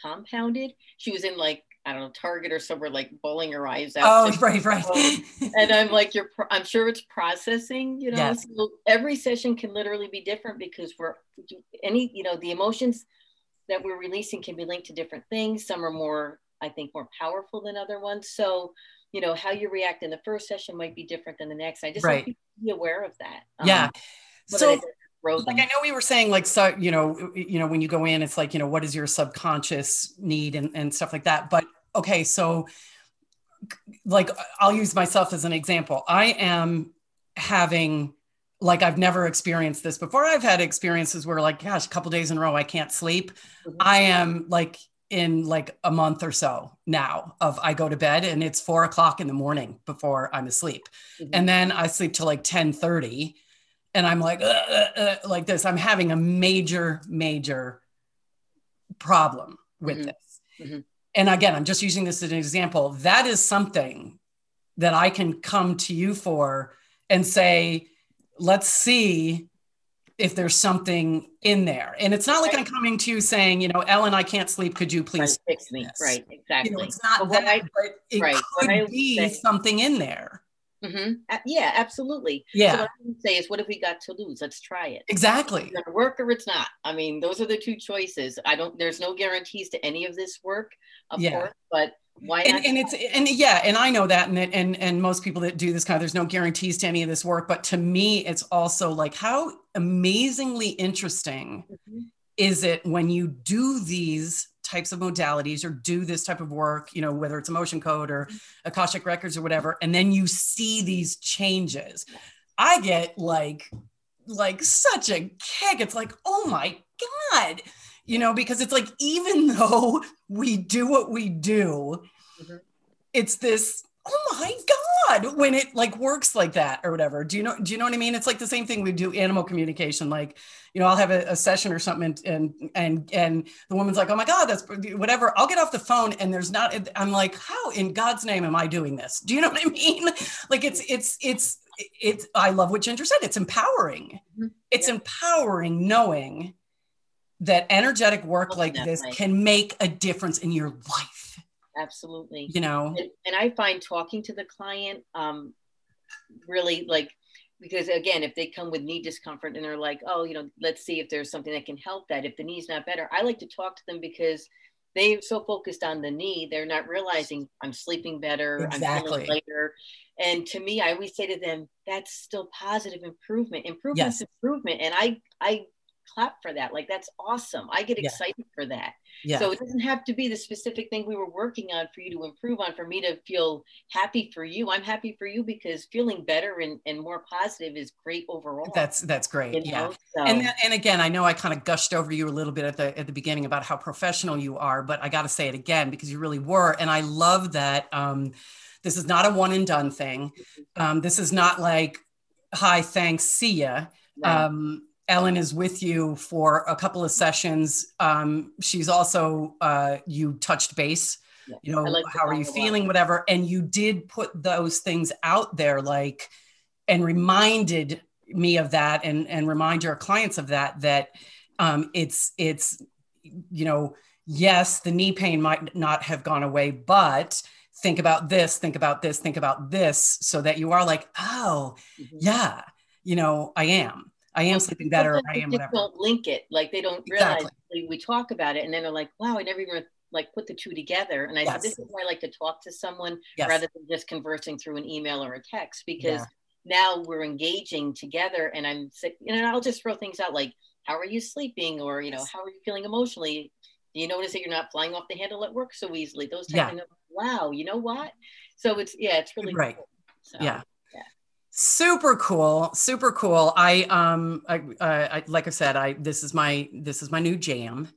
compounded. She was in like I don't know Target or somewhere like bawling her eyes out. Oh, right, right. and I'm like, you're. I'm sure it's processing. You know, yes. so every session can literally be different because we're any. You know, the emotions that we're releasing can be linked to different things. Some are more, I think, more powerful than other ones. So you know how you react in the first session might be different than the next i just right. like be aware of that um, yeah so like i know we were saying like so you know you know when you go in it's like you know what is your subconscious need and, and stuff like that but okay so like i'll use myself as an example i am having like I've never experienced this before. I've had experiences where like, gosh, a couple days in a row, I can't sleep. Mm-hmm. I am like in like a month or so now of I go to bed and it's four o'clock in the morning before I'm asleep. Mm-hmm. And then I sleep till like 10 30 and I'm like, uh, uh, like this. I'm having a major, major problem with mm-hmm. this. Mm-hmm. And again, I'm just using this as an example. That is something that I can come to you for and say, let's see if there's something in there. And it's not like right. I'm coming to you saying, you know, Ellen, I can't sleep. Could you please right, fix me? This? Right, exactly. You know, it's not that, I, but it right. could be say, something in there. Mm-hmm. Uh, yeah, absolutely. Yeah. So what I would say is, what have we got to lose? Let's try it. Exactly. It's gonna work or it's not. I mean, those are the two choices. I don't. There's no guarantees to any of this work, of yeah. course, but why and, and, it's and yeah and i know that and and and most people that do this kind of there's no guarantees to any of this work but to me it's also like how amazingly interesting mm-hmm. is it when you do these types of modalities or do this type of work you know whether it's emotion code or mm-hmm. akashic records or whatever and then you see these changes i get like like such a kick it's like oh my god you know, because it's like, even though we do what we do, mm-hmm. it's this, oh my God, when it like works like that or whatever. Do you know, do you know what I mean? It's like the same thing we do animal communication. Like, you know, I'll have a, a session or something and, and, and, and the woman's like, oh my God, that's whatever. I'll get off the phone and there's not, I'm like, how in God's name am I doing this? Do you know what I mean? Like it's, it's, it's, it's, I love what Ginger said. It's empowering. Mm-hmm. It's yeah. empowering knowing that energetic work like this can make a difference in your life. Absolutely. You know, and, and I find talking to the client um, really like, because again, if they come with knee discomfort and they're like, oh, you know, let's see if there's something that can help that. If the knee's not better, I like to talk to them because they're so focused on the knee, they're not realizing I'm sleeping better, exactly. I'm feeling later And to me, I always say to them, that's still positive improvement. Improvement yes. improvement. And I I clap for that. Like that's awesome. I get excited yeah. for that. Yeah. So it doesn't have to be the specific thing we were working on for you to improve on for me to feel happy for you. I'm happy for you because feeling better and, and more positive is great overall. That's that's great. You know? Yeah. So. And and again, I know I kind of gushed over you a little bit at the at the beginning about how professional you are, but I got to say it again because you really were. And I love that um, this is not a one and done thing. Mm-hmm. Um, this is not like, hi, thanks, see ya. Right. Um, Ellen is with you for a couple of sessions. Um, she's also, uh, you touched base, yeah. you know, like how are you feeling, whatever. And you did put those things out there, like, and reminded me of that and, and remind your clients of that, that um, it's, it's, you know, yes, the knee pain might not have gone away, but think about this, think about this, think about this, so that you are like, oh, mm-hmm. yeah, you know, I am I am sleeping better. Or I am whatever. Don't link it like they don't realize. Exactly. We talk about it, and then they're like, "Wow, I never even like put the two together." And I yes. said, "This is why I like to talk to someone yes. rather than just conversing through an email or a text because." Yeah. Now we're engaging together, and I'm sick. You know, I'll just throw things out like, "How are you sleeping?" or you know, "How are you feeling emotionally?" Do you notice that you're not flying off the handle at work so easily? Those type yeah. of wow, you know what? So it's yeah, it's really right. Cool. So. Yeah super cool super cool. I um I, I, like i said i this is my this is my new jam.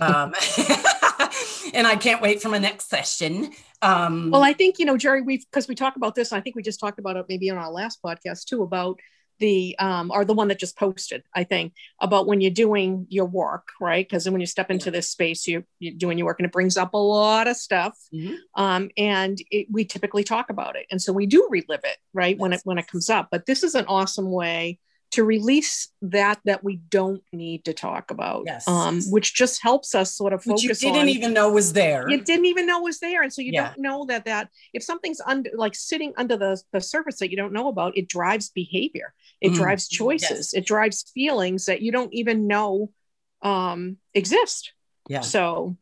Um and i can't wait for my next session. Um well i think you know jerry we've because we talk about this i think we just talked about it maybe on our last podcast too about the um, or the one that just posted i think about when you're doing your work right because when you step into this space you, you're doing your work and it brings up a lot of stuff mm-hmm. um, and it, we typically talk about it and so we do relive it right yes. when it when it comes up but this is an awesome way to release that that we don't need to talk about yes. um, which just helps us sort of focus which you didn't on, even know was there you didn't even know was there and so you yeah. don't know that that if something's under like sitting under the, the surface that you don't know about it drives behavior it mm. drives choices yes. it drives feelings that you don't even know um, exist yeah so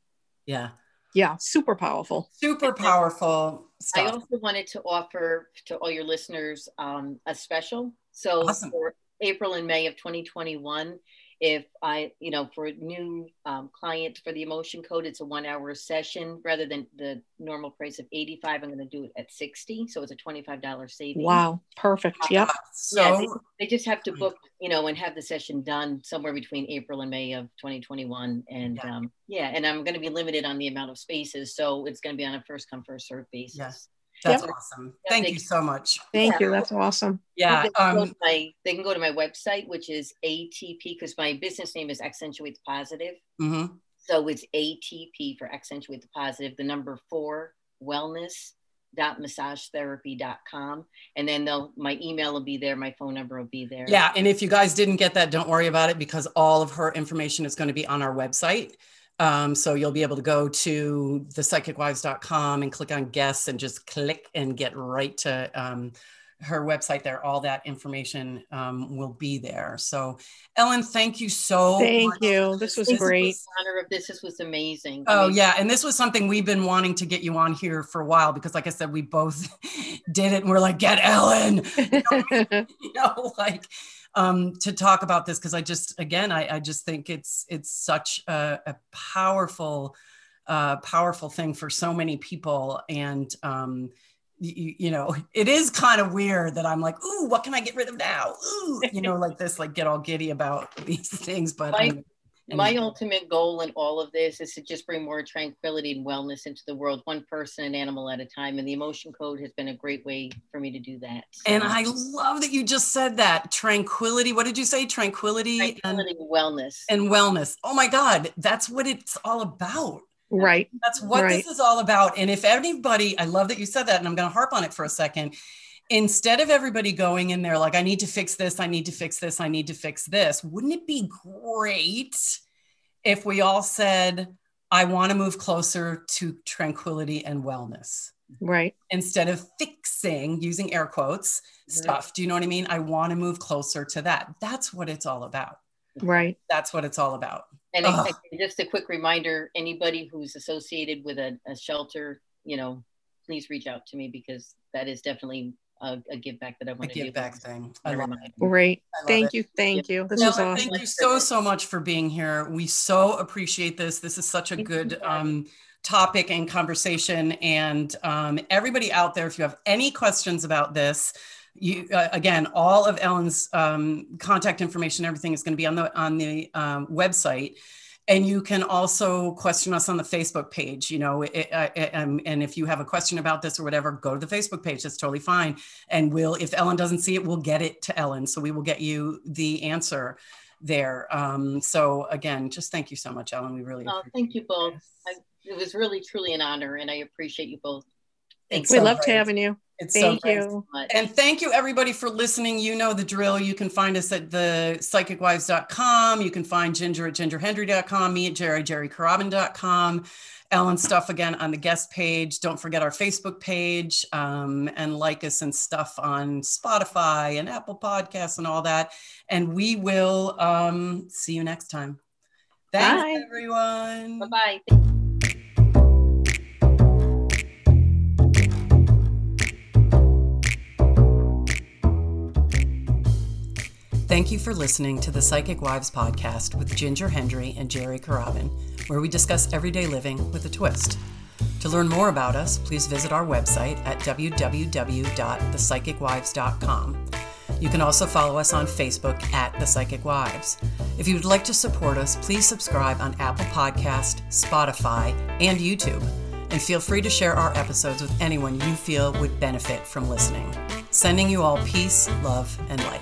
yeah yeah super powerful super powerful stuff. i also wanted to offer to all your listeners um, a special so awesome. for April and May of 2021. If I, you know, for a new um, client for the emotion code, it's a one hour session rather than the normal price of 85. I'm going to do it at 60. So it's a $25 saving. Wow. Perfect. Uh, yep. So yeah, they, they, just have to book, you know, and have the session done somewhere between April and May of 2021. And yeah, um, yeah and I'm going to be limited on the amount of spaces. So it's going to be on a first come, first serve basis. Yes. That's yep. awesome. Thank you so much. Thank yeah. you. That's awesome. Yeah. They can, um, my, they can go to my website, which is ATP, because my business name is Accentuate the Positive. Mm-hmm. So it's ATP for Accentuate the Positive, the number four wellness dot massage massagetherapy.com and then they'll my email will be there my phone number will be there yeah and if you guys didn't get that don't worry about it because all of her information is going to be on our website um, so you'll be able to go to thepsychicwives.com and click on guests and just click and get right to um, her website there. All that information um, will be there. So, Ellen, thank you so. Thank you. This was this great. Was honor of this. This was amazing. Oh amazing. yeah, and this was something we've been wanting to get you on here for a while because, like I said, we both did it, and we're like, get Ellen. You know, you know like um, to talk about this because I just, again, I, I, just think it's it's such a, a powerful, uh, powerful thing for so many people, and um, you, you, know, it is kind of weird that I'm like, ooh, what can I get rid of now? Ooh, you know, like this, like get all giddy about these things. But my, my ultimate goal in all of this is to just bring more tranquility and wellness into the world, one person and animal at a time. And the emotion code has been a great way for me to do that. So. And I love that you just said that tranquility. What did you say? Tranquility, tranquility and wellness. And wellness. Oh my God, that's what it's all about. Right. That's what right. this is all about. And if anybody, I love that you said that, and I'm going to harp on it for a second. Instead of everybody going in there like, I need to fix this, I need to fix this, I need to fix this, wouldn't it be great if we all said, I want to move closer to tranquility and wellness? Right. Instead of fixing, using air quotes, stuff. Do you know what I mean? I want to move closer to that. That's what it's all about. Right. That's what it's all about. And I, just a quick reminder anybody who's associated with a, a, shelter, you know, please reach out to me because that is definitely a, a give back that I want to give back thing. I love it. Great. Thank it. you. Thank you. This is awesome. Thank you so, so much for being here. We so appreciate this. This is such a good um, topic and conversation. And um, everybody out there, if you have any questions about this, you uh, again all of ellen's um, contact information everything is going to be on the on the um, website and you can also question us on the facebook page you know it, it, um, and if you have a question about this or whatever go to the facebook page that's totally fine. And we'll if ellen doesn't see it we'll get it to ellen. So we will get you the answer there. Um, so again just thank you so much ellen. We really oh, thank you both. I, it was really truly an honor and i appreciate you both Thanks we so loved great. having you it's Thank so you. And thank you everybody for listening. You know the drill. You can find us at the psychicwives.com. You can find Ginger at gingerhendry.com, me at jerry, jerrycarabin.com. Ellen stuff again on the guest page. Don't forget our Facebook page um, and like us and stuff on Spotify and Apple Podcasts and all that. And we will um, see you next time. Thanks, Bye. everyone. Bye Thank you for listening to the Psychic Wives podcast with Ginger Hendry and Jerry Carabin, where we discuss everyday living with a twist. To learn more about us, please visit our website at www.thepsychicwives.com. You can also follow us on Facebook at The Psychic Wives. If you would like to support us, please subscribe on Apple Podcast, Spotify, and YouTube. And feel free to share our episodes with anyone you feel would benefit from listening. Sending you all peace, love, and light.